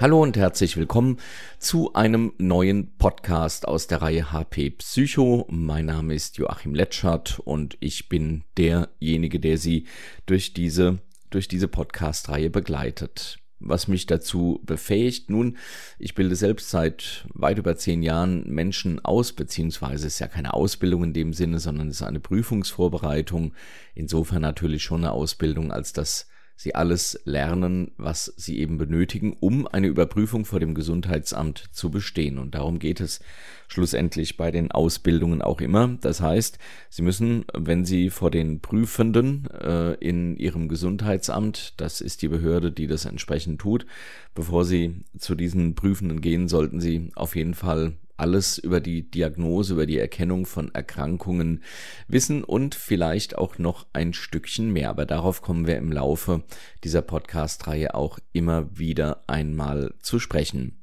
Hallo und herzlich willkommen zu einem neuen Podcast aus der Reihe HP Psycho. Mein Name ist Joachim Letschert und ich bin derjenige, der Sie durch diese, durch diese Podcast-Reihe begleitet. Was mich dazu befähigt? Nun, ich bilde selbst seit weit über zehn Jahren Menschen aus, beziehungsweise ist ja keine Ausbildung in dem Sinne, sondern es ist eine Prüfungsvorbereitung. Insofern natürlich schon eine Ausbildung, als das sie alles lernen, was sie eben benötigen, um eine Überprüfung vor dem Gesundheitsamt zu bestehen. Und darum geht es schlussendlich bei den Ausbildungen auch immer. Das heißt, sie müssen, wenn sie vor den Prüfenden äh, in ihrem Gesundheitsamt, das ist die Behörde, die das entsprechend tut, bevor sie zu diesen Prüfenden gehen, sollten sie auf jeden Fall alles über die Diagnose, über die Erkennung von Erkrankungen wissen und vielleicht auch noch ein Stückchen mehr. Aber darauf kommen wir im Laufe dieser Podcast-Reihe auch immer wieder einmal zu sprechen.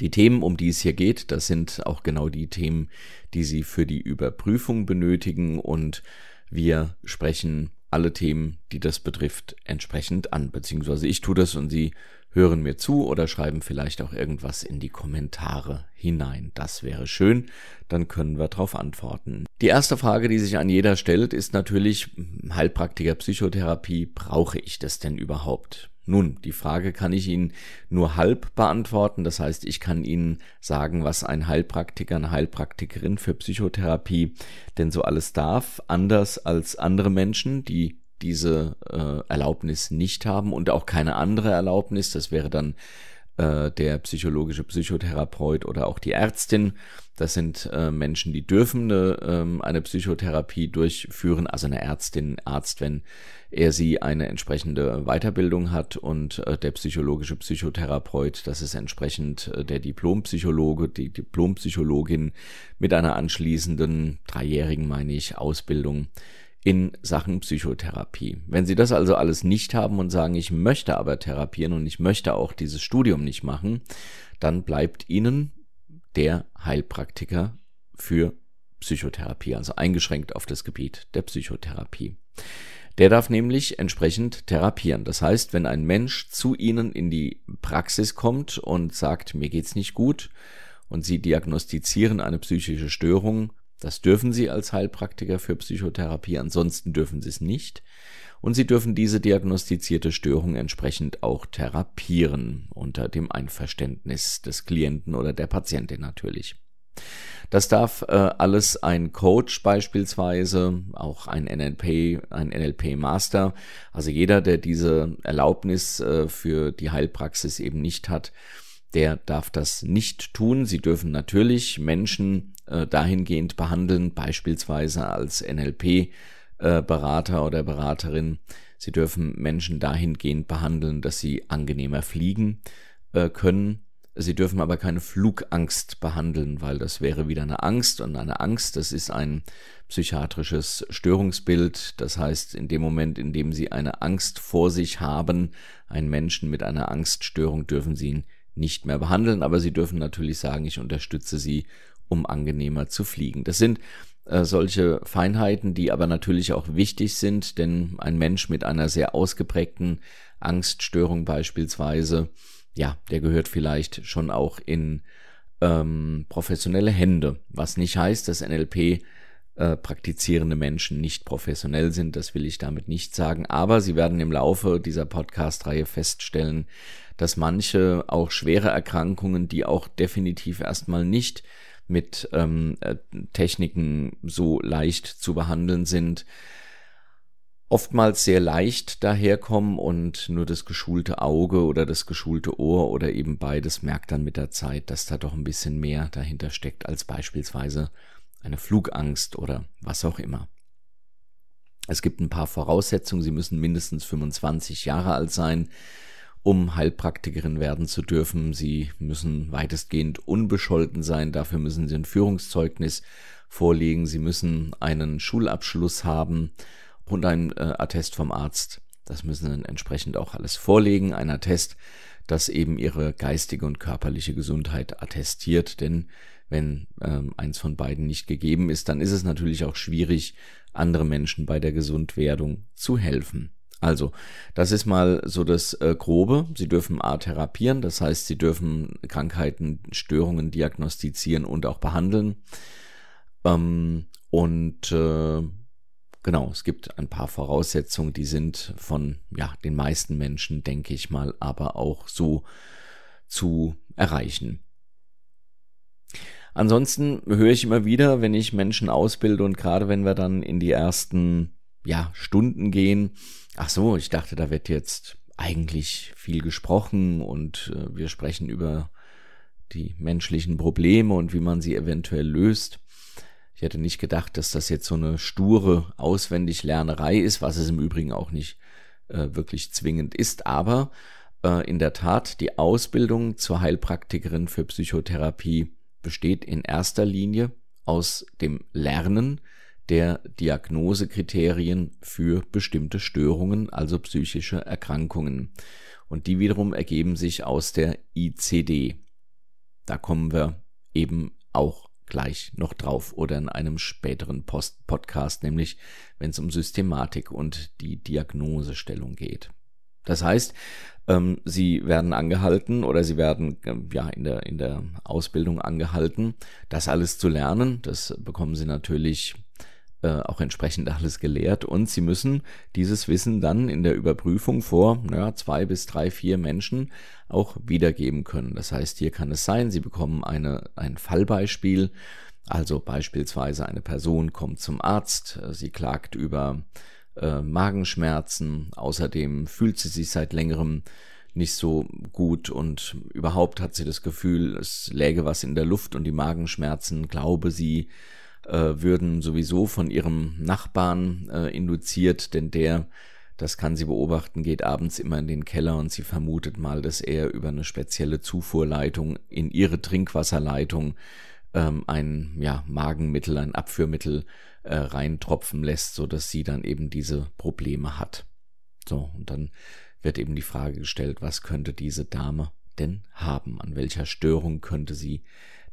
Die Themen, um die es hier geht, das sind auch genau die Themen, die Sie für die Überprüfung benötigen und wir sprechen alle Themen, die das betrifft, entsprechend an, beziehungsweise ich tue das und Sie hören mir zu oder schreiben vielleicht auch irgendwas in die Kommentare hinein. Das wäre schön, dann können wir darauf antworten. Die erste Frage, die sich an jeder stellt, ist natürlich, Heilpraktiker Psychotherapie, brauche ich das denn überhaupt? Nun, die Frage kann ich Ihnen nur halb beantworten. Das heißt, ich kann Ihnen sagen, was ein Heilpraktiker, eine Heilpraktikerin für Psychotherapie denn so alles darf, anders als andere Menschen, die diese äh, Erlaubnis nicht haben und auch keine andere Erlaubnis. Das wäre dann äh, der psychologische Psychotherapeut oder auch die Ärztin. Das sind äh, Menschen, die dürfen eine, ähm, eine Psychotherapie durchführen, also eine Ärztin, Arzt, wenn er sie eine entsprechende Weiterbildung hat und äh, der psychologische Psychotherapeut, das ist entsprechend äh, der Diplompsychologe, die Diplompsychologin mit einer anschließenden dreijährigen, meine ich, Ausbildung in Sachen Psychotherapie. Wenn Sie das also alles nicht haben und sagen, ich möchte aber therapieren und ich möchte auch dieses Studium nicht machen, dann bleibt Ihnen der Heilpraktiker für Psychotherapie, also eingeschränkt auf das Gebiet der Psychotherapie. Der darf nämlich entsprechend therapieren. Das heißt, wenn ein Mensch zu Ihnen in die Praxis kommt und sagt, mir geht's nicht gut, und Sie diagnostizieren eine psychische Störung, das dürfen Sie als Heilpraktiker für Psychotherapie, ansonsten dürfen Sie es nicht. Und Sie dürfen diese diagnostizierte Störung entsprechend auch therapieren, unter dem Einverständnis des Klienten oder der Patientin natürlich. Das darf äh, alles ein Coach beispielsweise, auch ein NLP, ein NLP Master, also jeder, der diese Erlaubnis äh, für die Heilpraxis eben nicht hat, der darf das nicht tun. Sie dürfen natürlich Menschen äh, dahingehend behandeln, beispielsweise als NLP-Berater äh, oder Beraterin. Sie dürfen Menschen dahingehend behandeln, dass sie angenehmer fliegen äh, können. Sie dürfen aber keine Flugangst behandeln, weil das wäre wieder eine Angst und eine Angst, das ist ein psychiatrisches Störungsbild. Das heißt, in dem Moment, in dem Sie eine Angst vor sich haben, einen Menschen mit einer Angststörung, dürfen Sie ihn nicht mehr behandeln, aber Sie dürfen natürlich sagen, ich unterstütze Sie, um angenehmer zu fliegen. Das sind äh, solche Feinheiten, die aber natürlich auch wichtig sind, denn ein Mensch mit einer sehr ausgeprägten Angststörung beispielsweise, ja, der gehört vielleicht schon auch in ähm, professionelle Hände, was nicht heißt, dass NLP äh, praktizierende Menschen nicht professionell sind, das will ich damit nicht sagen, aber Sie werden im Laufe dieser Podcast-Reihe feststellen, dass manche auch schwere Erkrankungen, die auch definitiv erstmal nicht mit ähm, äh, Techniken so leicht zu behandeln sind, oftmals sehr leicht daherkommen und nur das geschulte Auge oder das geschulte Ohr oder eben beides merkt dann mit der Zeit, dass da doch ein bisschen mehr dahinter steckt als beispielsweise eine Flugangst oder was auch immer. Es gibt ein paar Voraussetzungen. Sie müssen mindestens 25 Jahre alt sein um Heilpraktikerin werden zu dürfen. Sie müssen weitestgehend unbescholten sein. Dafür müssen Sie ein Führungszeugnis vorlegen. Sie müssen einen Schulabschluss haben und ein äh, Attest vom Arzt. Das müssen Sie entsprechend auch alles vorlegen. Ein Attest, das eben Ihre geistige und körperliche Gesundheit attestiert. Denn wenn ähm, eins von beiden nicht gegeben ist, dann ist es natürlich auch schwierig, andere Menschen bei der Gesundwerdung zu helfen. Also, das ist mal so das äh, Grobe. Sie dürfen A therapieren, das heißt, Sie dürfen Krankheiten, Störungen diagnostizieren und auch behandeln. Ähm, und äh, genau, es gibt ein paar Voraussetzungen, die sind von ja, den meisten Menschen, denke ich mal, aber auch so zu erreichen. Ansonsten höre ich immer wieder, wenn ich Menschen ausbilde und gerade wenn wir dann in die ersten ja, Stunden gehen, ach so, ich dachte, da wird jetzt eigentlich viel gesprochen und äh, wir sprechen über die menschlichen Probleme und wie man sie eventuell löst. Ich hätte nicht gedacht, dass das jetzt so eine sture Auswendiglernerei ist, was es im Übrigen auch nicht äh, wirklich zwingend ist, aber äh, in der Tat die Ausbildung zur Heilpraktikerin für Psychotherapie besteht in erster Linie aus dem Lernen der Diagnosekriterien für bestimmte Störungen, also psychische Erkrankungen. Und die wiederum ergeben sich aus der ICD. Da kommen wir eben auch gleich noch drauf oder in einem späteren Post Podcast, nämlich wenn es um Systematik und die Diagnosestellung geht. Das heißt, ähm, sie werden angehalten oder sie werden ähm, ja in der, in der Ausbildung angehalten, das alles zu lernen. Das bekommen sie natürlich äh, auch entsprechend alles gelehrt und sie müssen dieses Wissen dann in der Überprüfung vor ja, zwei bis drei, vier Menschen auch wiedergeben können. Das heißt, hier kann es sein, sie bekommen eine, ein Fallbeispiel, also beispielsweise eine Person kommt zum Arzt, äh, sie klagt über äh, Magenschmerzen. Außerdem fühlt sie sich seit längerem nicht so gut und überhaupt hat sie das Gefühl, es läge was in der Luft und die Magenschmerzen, glaube sie, äh, würden sowieso von ihrem Nachbarn äh, induziert, denn der, das kann sie beobachten, geht abends immer in den Keller und sie vermutet mal, dass er über eine spezielle Zufuhrleitung in ihre Trinkwasserleitung ähm, ein ja, Magenmittel, ein Abführmittel äh, reintropfen lässt, so dass sie dann eben diese Probleme hat. So, und dann wird eben die Frage gestellt, was könnte diese Dame denn haben? An welcher Störung könnte sie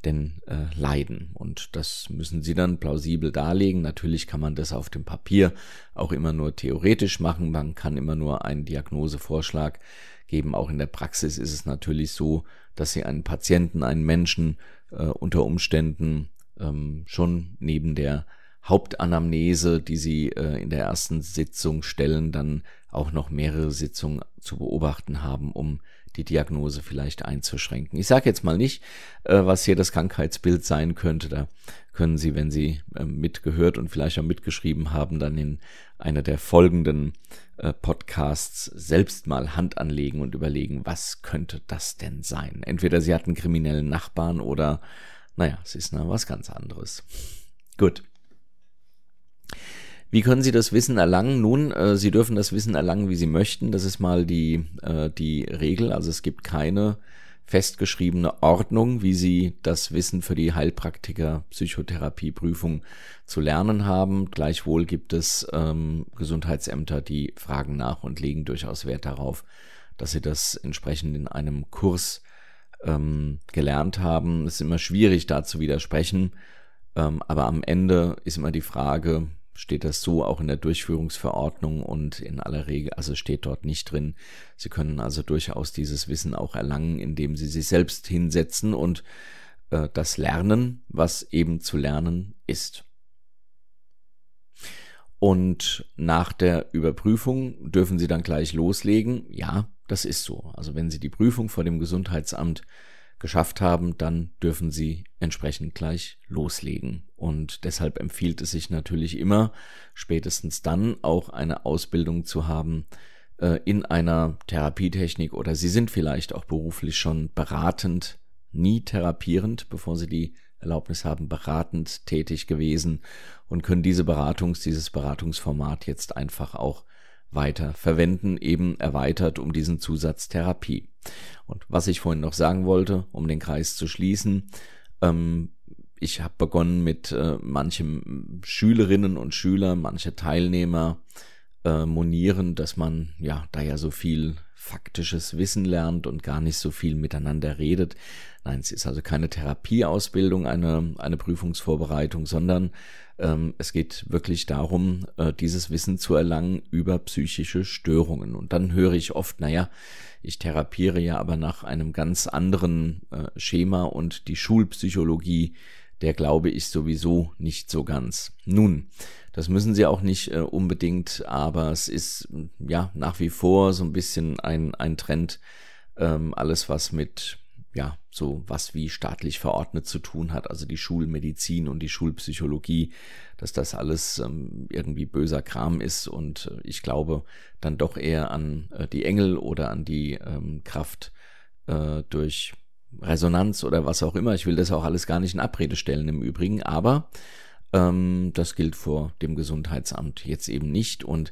denn äh, leiden? Und das müssen sie dann plausibel darlegen. Natürlich kann man das auf dem Papier auch immer nur theoretisch machen. Man kann immer nur einen Diagnosevorschlag geben. Auch in der Praxis ist es natürlich so, dass sie einen Patienten, einen Menschen äh, unter Umständen ähm, schon neben der Hauptanamnese, die Sie äh, in der ersten Sitzung stellen, dann auch noch mehrere Sitzungen zu beobachten haben, um die Diagnose vielleicht einzuschränken. Ich sage jetzt mal nicht, äh, was hier das Krankheitsbild sein könnte. Da können Sie, wenn Sie äh, mitgehört und vielleicht auch mitgeschrieben haben, dann in einer der folgenden äh, Podcasts selbst mal Hand anlegen und überlegen, was könnte das denn sein? Entweder Sie hatten kriminellen Nachbarn oder, naja, es ist noch was ganz anderes. Gut. Wie können Sie das Wissen erlangen? Nun, äh, Sie dürfen das Wissen erlangen, wie Sie möchten. Das ist mal die, äh, die Regel. Also es gibt keine festgeschriebene Ordnung, wie Sie das Wissen für die Heilpraktiker Psychotherapieprüfung zu lernen haben. Gleichwohl gibt es ähm, Gesundheitsämter, die fragen nach und legen durchaus Wert darauf, dass Sie das entsprechend in einem Kurs ähm, gelernt haben. Es ist immer schwierig, da zu widersprechen. Ähm, aber am Ende ist immer die Frage, steht das so auch in der Durchführungsverordnung und in aller Regel, also steht dort nicht drin. Sie können also durchaus dieses Wissen auch erlangen, indem Sie sich selbst hinsetzen und äh, das lernen, was eben zu lernen ist. Und nach der Überprüfung dürfen Sie dann gleich loslegen. Ja, das ist so. Also wenn Sie die Prüfung vor dem Gesundheitsamt geschafft haben, dann dürfen sie entsprechend gleich loslegen. Und deshalb empfiehlt es sich natürlich immer, spätestens dann auch eine Ausbildung zu haben äh, in einer Therapietechnik oder sie sind vielleicht auch beruflich schon beratend, nie therapierend, bevor sie die Erlaubnis haben, beratend tätig gewesen und können diese Beratungs, dieses Beratungsformat jetzt einfach auch weiter verwenden, eben erweitert um diesen Zusatz Therapie. Und was ich vorhin noch sagen wollte, um den Kreis zu schließen, ähm, ich habe begonnen mit äh, manchen Schülerinnen und Schülern, manche Teilnehmer äh, monieren, dass man ja da ja so viel faktisches Wissen lernt und gar nicht so viel miteinander redet. Nein, es ist also keine Therapieausbildung, eine, eine Prüfungsvorbereitung, sondern ähm, es geht wirklich darum, äh, dieses Wissen zu erlangen über psychische Störungen. Und dann höre ich oft, naja, ich therapiere ja aber nach einem ganz anderen äh, Schema und die Schulpsychologie, der glaube ich sowieso nicht so ganz. Nun, das müssen sie auch nicht äh, unbedingt, aber es ist ja nach wie vor so ein bisschen ein, ein Trend, ähm, alles was mit ja, so was wie staatlich verordnet zu tun hat, also die Schulmedizin und die Schulpsychologie, dass das alles ähm, irgendwie böser Kram ist und äh, ich glaube dann doch eher an äh, die Engel oder an die ähm, Kraft äh, durch Resonanz oder was auch immer. Ich will das auch alles gar nicht in Abrede stellen im Übrigen, aber ähm, das gilt vor dem Gesundheitsamt jetzt eben nicht und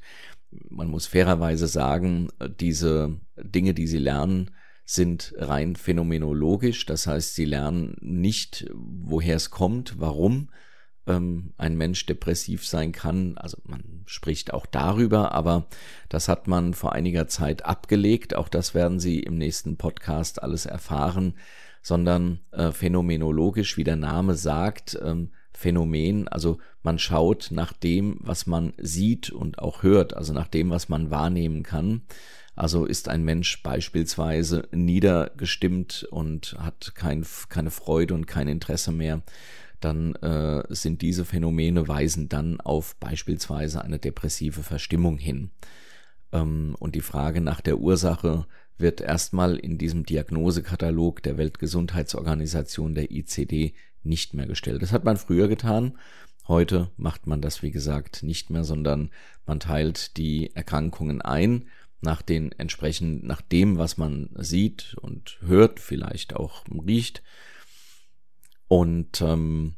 man muss fairerweise sagen, diese Dinge, die sie lernen, sind rein phänomenologisch. Das heißt, sie lernen nicht, woher es kommt, warum ähm, ein Mensch depressiv sein kann. Also man spricht auch darüber, aber das hat man vor einiger Zeit abgelegt. Auch das werden Sie im nächsten Podcast alles erfahren, sondern äh, phänomenologisch, wie der Name sagt, ähm, Phänomen, also man schaut nach dem, was man sieht und auch hört, also nach dem, was man wahrnehmen kann. Also ist ein Mensch beispielsweise niedergestimmt und hat kein, keine Freude und kein Interesse mehr, dann äh, sind diese Phänomene weisen dann auf beispielsweise eine depressive Verstimmung hin. Ähm, und die Frage nach der Ursache wird erstmal in diesem Diagnosekatalog der Weltgesundheitsorganisation der ICD nicht mehr gestellt. Das hat man früher getan. Heute macht man das, wie gesagt, nicht mehr, sondern man teilt die Erkrankungen ein nach den entsprechend, nach dem, was man sieht und hört, vielleicht auch riecht. Und ähm,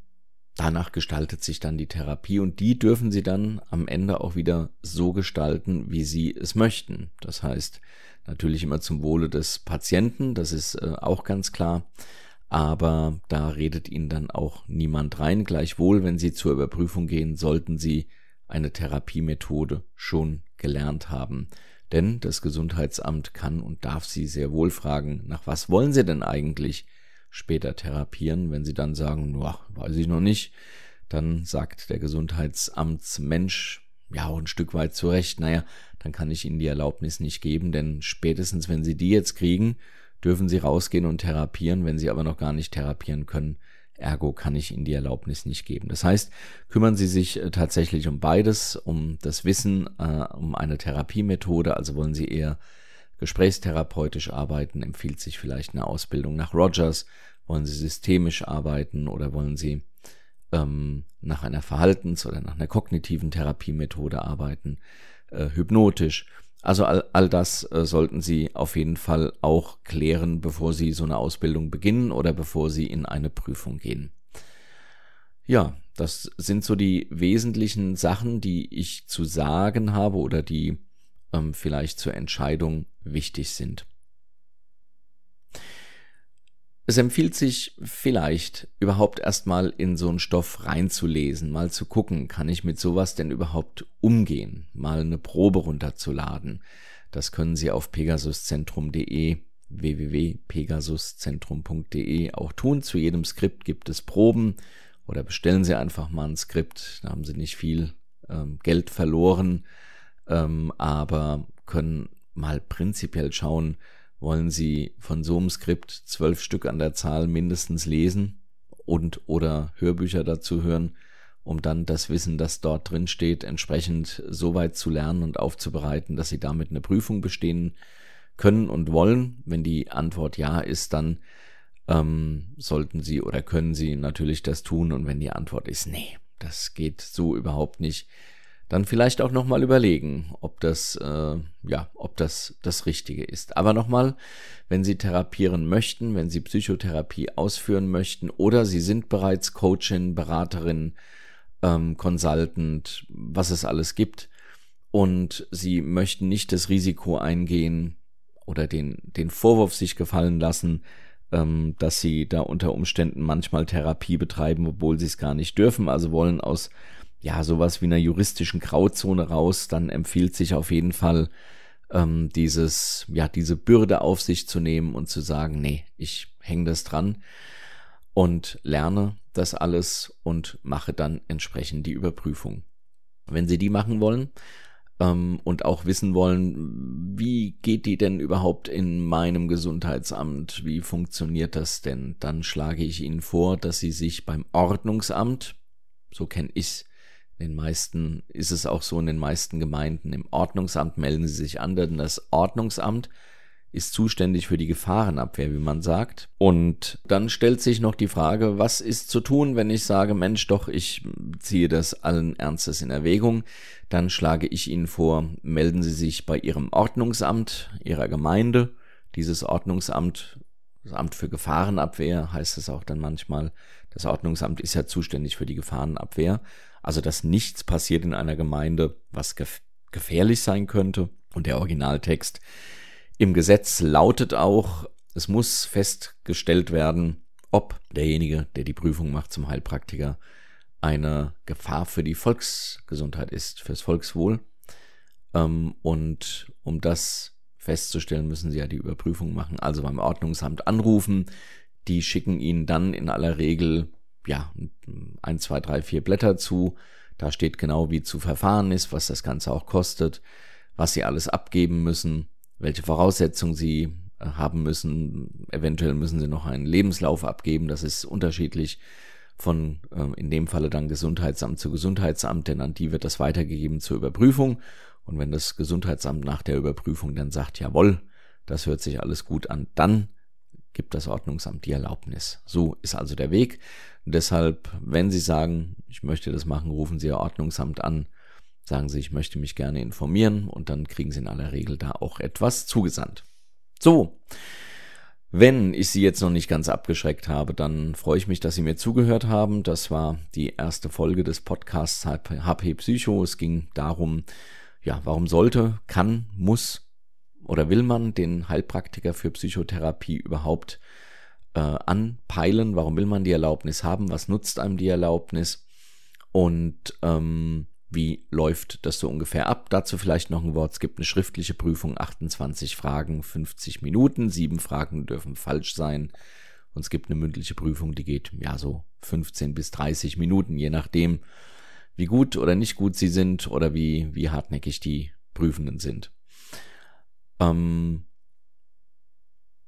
danach gestaltet sich dann die Therapie und die dürfen sie dann am Ende auch wieder so gestalten, wie sie es möchten. Das heißt, natürlich immer zum Wohle des Patienten, das ist äh, auch ganz klar. Aber da redet ihnen dann auch niemand rein. Gleichwohl, wenn sie zur Überprüfung gehen, sollten sie eine Therapiemethode schon gelernt haben. Denn das Gesundheitsamt kann und darf Sie sehr wohl fragen, nach was wollen Sie denn eigentlich später therapieren? Wenn Sie dann sagen, boah, weiß ich noch nicht, dann sagt der Gesundheitsamtsmensch, ja, auch ein Stück weit zurecht, naja, dann kann ich Ihnen die Erlaubnis nicht geben, denn spätestens wenn Sie die jetzt kriegen, dürfen Sie rausgehen und therapieren. Wenn Sie aber noch gar nicht therapieren können, Ergo kann ich Ihnen die Erlaubnis nicht geben. Das heißt, kümmern Sie sich äh, tatsächlich um beides, um das Wissen, äh, um eine Therapiemethode, also wollen Sie eher gesprächstherapeutisch arbeiten, empfiehlt sich vielleicht eine Ausbildung nach Rogers, wollen Sie systemisch arbeiten oder wollen Sie ähm, nach einer Verhaltens- oder nach einer kognitiven Therapiemethode arbeiten, äh, hypnotisch. Also all, all das äh, sollten Sie auf jeden Fall auch klären, bevor Sie so eine Ausbildung beginnen oder bevor Sie in eine Prüfung gehen. Ja, das sind so die wesentlichen Sachen, die ich zu sagen habe oder die ähm, vielleicht zur Entscheidung wichtig sind. Es empfiehlt sich vielleicht überhaupt erstmal in so einen Stoff reinzulesen, mal zu gucken, kann ich mit sowas denn überhaupt umgehen, mal eine Probe runterzuladen. Das können Sie auf pegasuszentrum.de www.pegasuszentrum.de auch tun. Zu jedem Skript gibt es Proben oder bestellen Sie einfach mal ein Skript. Da haben Sie nicht viel ähm, Geld verloren, ähm, aber können mal prinzipiell schauen, wollen Sie von so einem Skript zwölf Stück an der Zahl mindestens lesen und oder Hörbücher dazu hören, um dann das Wissen, das dort drin steht, entsprechend so weit zu lernen und aufzubereiten, dass Sie damit eine Prüfung bestehen können und wollen. Wenn die Antwort ja ist, dann ähm, sollten Sie oder können Sie natürlich das tun. Und wenn die Antwort ist, nee, das geht so überhaupt nicht, dann vielleicht auch nochmal überlegen, ob das, äh, ja, ob das das Richtige ist. Aber nochmal, wenn Sie therapieren möchten, wenn Sie Psychotherapie ausführen möchten oder Sie sind bereits Coachin, Beraterin, ähm, Consultant, was es alles gibt, und Sie möchten nicht das Risiko eingehen oder den, den Vorwurf sich gefallen lassen, ähm, dass Sie da unter Umständen manchmal Therapie betreiben, obwohl Sie es gar nicht dürfen, also wollen aus ja, sowas wie einer juristischen Grauzone raus, dann empfiehlt sich auf jeden Fall ähm, dieses, ja, diese Bürde auf sich zu nehmen und zu sagen, nee, ich hänge das dran und lerne das alles und mache dann entsprechend die Überprüfung. Wenn Sie die machen wollen, ähm, und auch wissen wollen, wie geht die denn überhaupt in meinem Gesundheitsamt? Wie funktioniert das denn? Dann schlage ich Ihnen vor, dass Sie sich beim Ordnungsamt, so kenne ich den meisten, ist es auch so in den meisten Gemeinden, im Ordnungsamt melden Sie sich an, denn das Ordnungsamt ist zuständig für die Gefahrenabwehr, wie man sagt. Und dann stellt sich noch die Frage, was ist zu tun, wenn ich sage, Mensch, doch, ich ziehe das allen Ernstes in Erwägung. Dann schlage ich Ihnen vor, melden Sie sich bei Ihrem Ordnungsamt Ihrer Gemeinde. Dieses Ordnungsamt, das Amt für Gefahrenabwehr heißt es auch dann manchmal. Das Ordnungsamt ist ja zuständig für die Gefahrenabwehr. Also, dass nichts passiert in einer Gemeinde, was gefährlich sein könnte. Und der Originaltext im Gesetz lautet auch, es muss festgestellt werden, ob derjenige, der die Prüfung macht zum Heilpraktiker, eine Gefahr für die Volksgesundheit ist, fürs Volkswohl. Ähm, und um das festzustellen, müssen Sie ja die Überprüfung machen, also beim Ordnungsamt anrufen. Die schicken Ihnen dann in aller Regel ja ein, zwei, drei, vier Blätter zu. Da steht genau, wie zu verfahren ist, was das Ganze auch kostet, was Sie alles abgeben müssen welche Voraussetzungen sie äh, haben müssen. Eventuell müssen sie noch einen Lebenslauf abgeben. Das ist unterschiedlich von äh, in dem Falle dann Gesundheitsamt zu Gesundheitsamt, denn an die wird das weitergegeben zur Überprüfung. Und wenn das Gesundheitsamt nach der Überprüfung dann sagt, jawohl, das hört sich alles gut an, dann gibt das Ordnungsamt die Erlaubnis. So ist also der Weg. Deshalb, wenn Sie sagen, ich möchte das machen, rufen Sie Ihr Ordnungsamt an sagen Sie, ich möchte mich gerne informieren und dann kriegen Sie in aller Regel da auch etwas zugesandt. So. Wenn ich Sie jetzt noch nicht ganz abgeschreckt habe, dann freue ich mich, dass Sie mir zugehört haben. Das war die erste Folge des Podcasts HP Psycho. Es ging darum, ja, warum sollte, kann, muss oder will man den Heilpraktiker für Psychotherapie überhaupt äh, anpeilen? Warum will man die Erlaubnis haben? Was nutzt einem die Erlaubnis? Und ähm, wie läuft das so ungefähr ab? Dazu vielleicht noch ein Wort. Es gibt eine schriftliche Prüfung, 28 Fragen, 50 Minuten. Sieben Fragen dürfen falsch sein. Und es gibt eine mündliche Prüfung, die geht ja so 15 bis 30 Minuten, je nachdem, wie gut oder nicht gut sie sind oder wie, wie hartnäckig die Prüfenden sind. Ähm,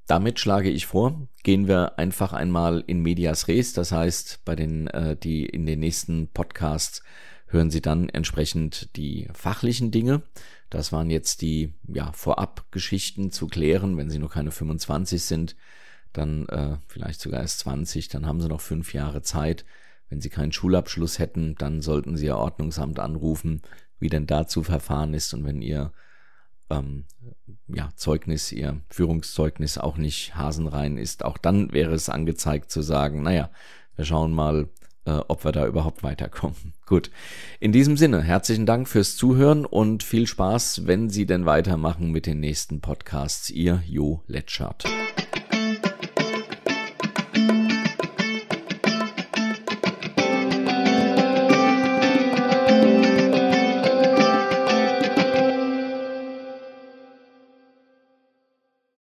damit schlage ich vor, gehen wir einfach einmal in medias res, das heißt, bei den, äh, die in den nächsten Podcasts hören Sie dann entsprechend die fachlichen Dinge. Das waren jetzt die ja, Vorabgeschichten zu klären. Wenn Sie noch keine 25 sind, dann äh, vielleicht sogar erst 20, dann haben Sie noch fünf Jahre Zeit. Wenn Sie keinen Schulabschluss hätten, dann sollten Sie Ihr Ordnungsamt anrufen, wie denn dazu verfahren ist. Und wenn Ihr ähm, ja, Zeugnis, Ihr Führungszeugnis auch nicht hasenrein ist, auch dann wäre es angezeigt zu sagen, naja, wir schauen mal, äh, ob wir da überhaupt weiterkommen. Gut. In diesem Sinne, herzlichen Dank fürs Zuhören und viel Spaß, wenn Sie denn weitermachen mit den nächsten Podcasts. Ihr Jo Letschert.